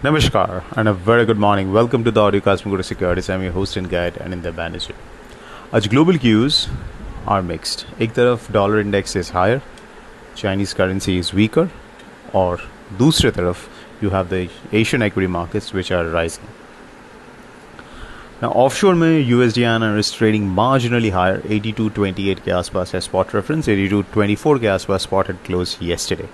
Namaskar and a very good morning. Welcome to the Audio Cosmogra Securities. I'm your host and guide Anindya Banerjee. As global cues are mixed. Either of dollar index is higher, Chinese currency is weaker, or dusre taraf you have the Asian equity markets which are rising. Now offshore may USD is trading marginally higher, 8228 gas pass as spot reference, 8224 gas was spotted close yesterday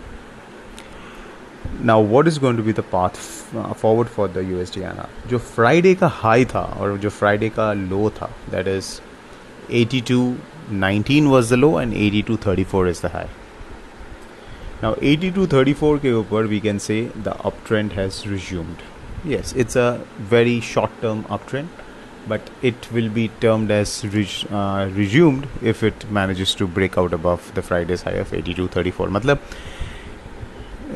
now what is going to be the path uh, forward for the usd inr jo friday ka high tha or jo friday ka low tha that is 82.19 was the low and 82.34 is the high. Now 82.34 ke upar we can say the uptrend has resumed. Yes it's a very short term uptrend but it will be termed as res- uh, resumed if it manages to break out above the friday's high of 82.34 matlab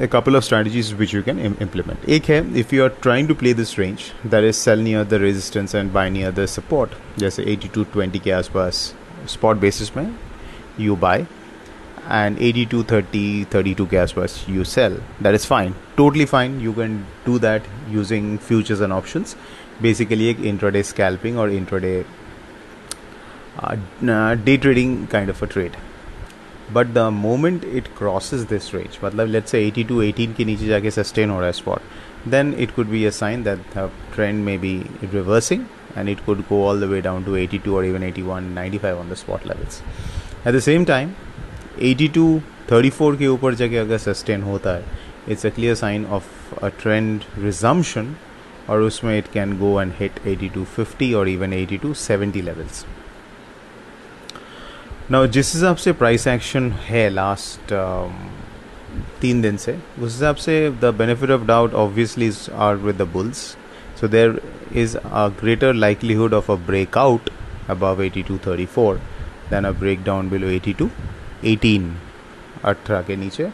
a couple of strategies which you can Im- implement. एक है if you are trying to play this range that is sell near the resistance and buy near the support जैसे 8220 के आसपास spot basis में you buy and 82 30 32 के आसपास you sell that is fine totally fine you can do that using futures and options basically एक intraday scalping or intraday uh, day trading kind of a trade But the moment it crosses this range मतलब let's 80 two 18 के नीचे जाके sustain हो रहा है spot then it could be a sign that the trend may be reversing and it could go all the way down to 82 or even 81 95 on the spot levels. At the same time 82 34 के ऊपर जाके अगर sustain होता है it's a clear sign of a trend resumption और उसमें it can go and hit 82 50 और even 82 70 levels ना जिस हिसाब से प्राइस एक्शन है लास्ट um, तीन दिन से उस हिसाब से the benefit of doubt obviously are with the bulls so there is a greater likelihood of a breakout above 8234 then a breakdown below 82 18 अठारह के नीचे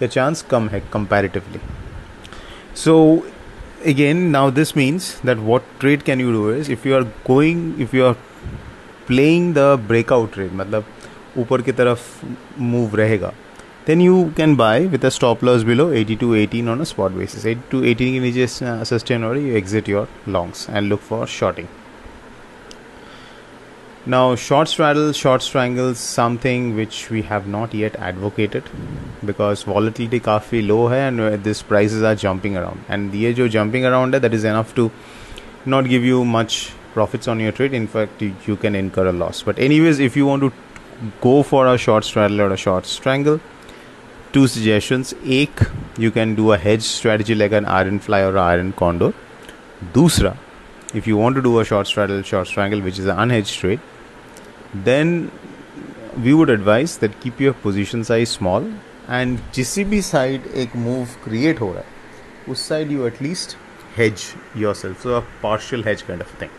का चांस कम है comparatively so again now this means that what trade can you do is if you are going if you are playing the breakout rate मतलब ऊपर की तरफ़ मूव रहेगा then you can buy with a stop loss below 80 two eighteen on a spot basis 80 two eighteen के नीचे sustain हो रही you exit your longs and look for shorting Now, short straddle, short strangles, something which we have not yet advocated because volatility काफ़ी low है and this prices are jumping around. And ये जो jumping around है, that is enough to not give you much profits on your trade in fact you can incur a loss but anyways if you want to go for a short straddle or a short strangle two suggestions एक you can do a hedge strategy like an iron fly or iron condor दूसरा if you want to do a short straddle short strangle which is an unhedged trade then we would advise that keep your position size small and जिस भी side एक move create हो रहा है उस side you at least hedge yourself so a partial hedge kind of thing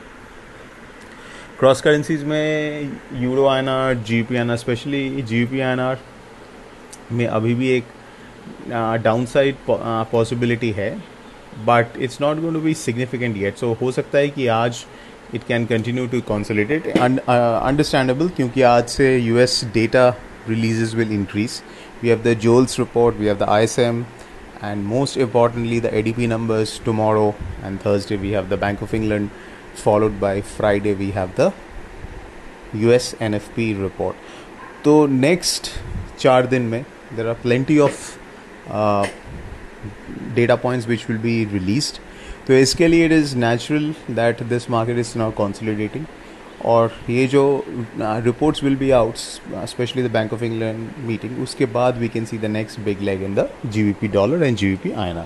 Cross currencies में euro N R G P N R specially G P N R में अभी भी एक डाउन साइड पॉसिबिलिटी है but it's not going to be significant yet so हो सकता है कि आज it can continue to consolidated understandable क्योंकि आज से U S data release will increase we have the JOLTS report we have the I S M and most importantly the A D P numbers tomorrow and Thursday we have the Bank of England followed by Friday we have the U S N F P report तो next चार दिन में there are plenty of data points which will be released तो इसके लिए it is natural that this market is not consolidating और ये जो reports will be out specially the Bank of England meeting उसके बाद we can see the next big leg in the G V P dollar and G V P आयना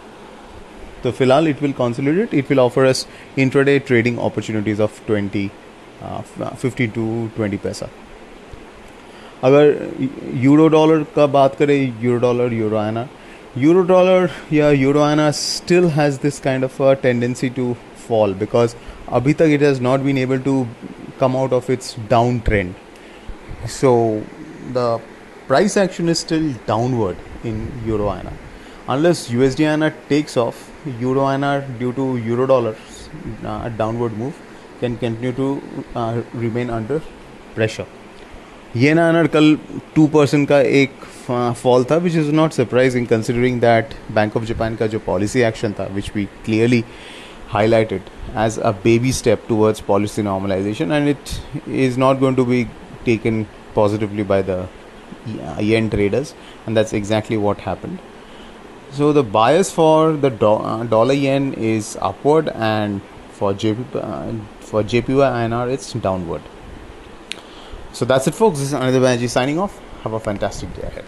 तो फिलहाल it will consolidate it will offer us intraday trading opportunities of twenty fifty to twenty पैसा अगर euro dollar का बात करें euro dollar euro आना euro dollar या यूरो आना still has this kind of a tendency to fall because अभी तक it has not been able to come out of its down trend so the price action is still downward in euro INR unless USD INR takes off euro INR due to euro dollar uh, downward move can continue to uh, remain under pressure ये ना owner कल two percent का एक fall था which is not surprising considering that bank of Japan का जो policy action था which we clearly highlighted as a baby step towards policy normalization and it is not going to be taken positively by the yen traders and that's exactly what happened so the bias for the do- uh, dollar yen is upward and for JP, uh, for JPY INR it's downward so that's it, folks. This is Anindya Banerjee signing off. Have a fantastic day ahead.